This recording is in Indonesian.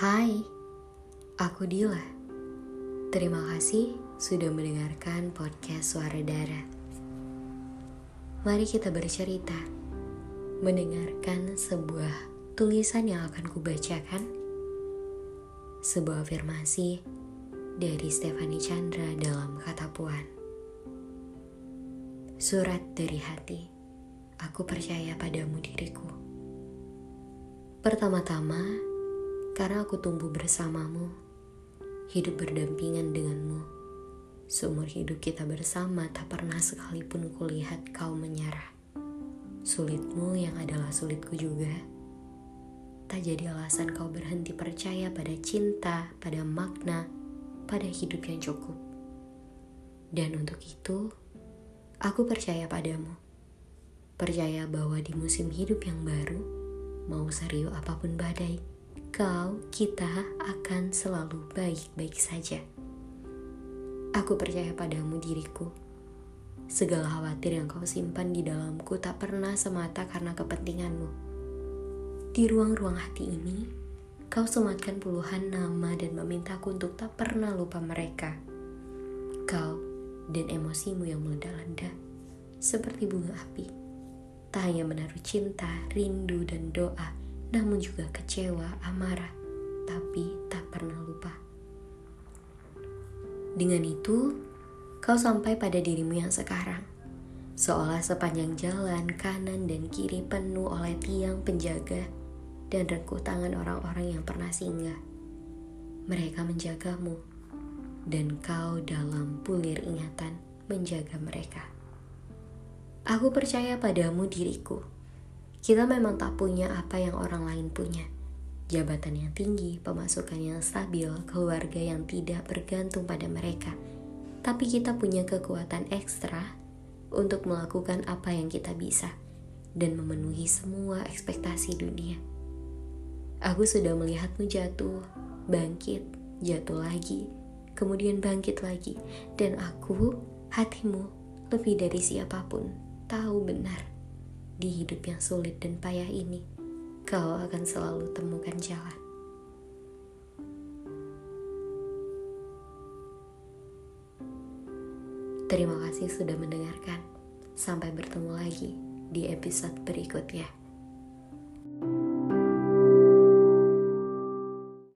Hai, aku Dila. Terima kasih sudah mendengarkan podcast Suara Dara. Mari kita bercerita, mendengarkan sebuah tulisan yang akan kubacakan, sebuah afirmasi dari Stefani Chandra dalam kata puan. Surat dari hati, aku percaya padamu diriku. Pertama-tama, karena aku tumbuh bersamamu, hidup berdampingan denganmu. Seumur hidup kita bersama tak pernah sekalipun kulihat kau menyerah. Sulitmu yang adalah sulitku juga. Tak jadi alasan kau berhenti percaya pada cinta, pada makna, pada hidup yang cukup. Dan untuk itu, aku percaya padamu. Percaya bahwa di musim hidup yang baru, mau serius apa pun badai, kau, kita akan selalu baik-baik saja. Aku percaya padamu diriku. Segala khawatir yang kau simpan di dalamku tak pernah semata karena kepentinganmu. Di ruang-ruang hati ini, kau sematkan puluhan nama dan memintaku untuk tak pernah lupa mereka. Kau dan emosimu yang meledak-ledak seperti bunga api Tak hanya menaruh cinta, rindu, dan doa, namun juga kecewa, amarah, tapi tak pernah lupa. Dengan itu, kau sampai pada dirimu yang sekarang. Seolah sepanjang jalan kanan dan kiri penuh oleh tiang penjaga dan rengkuh tangan orang-orang yang pernah singgah. Mereka menjagamu, dan kau dalam pulir ingatan menjaga mereka. Aku percaya padamu diriku. Kita memang tak punya apa yang orang lain punya. Jabatan yang tinggi, pemasukan yang stabil, keluarga yang tidak bergantung pada mereka. Tapi kita punya kekuatan ekstra untuk melakukan apa yang kita bisa dan memenuhi semua ekspektasi dunia. Aku sudah melihatmu jatuh, bangkit, jatuh lagi, kemudian bangkit lagi, dan aku, hatimu, lebih dari siapa pun tahu benar di hidup yang sulit dan payah ini, kau akan selalu temukan jalan. Terima kasih sudah mendengarkan. Sampai bertemu lagi di episode berikutnya.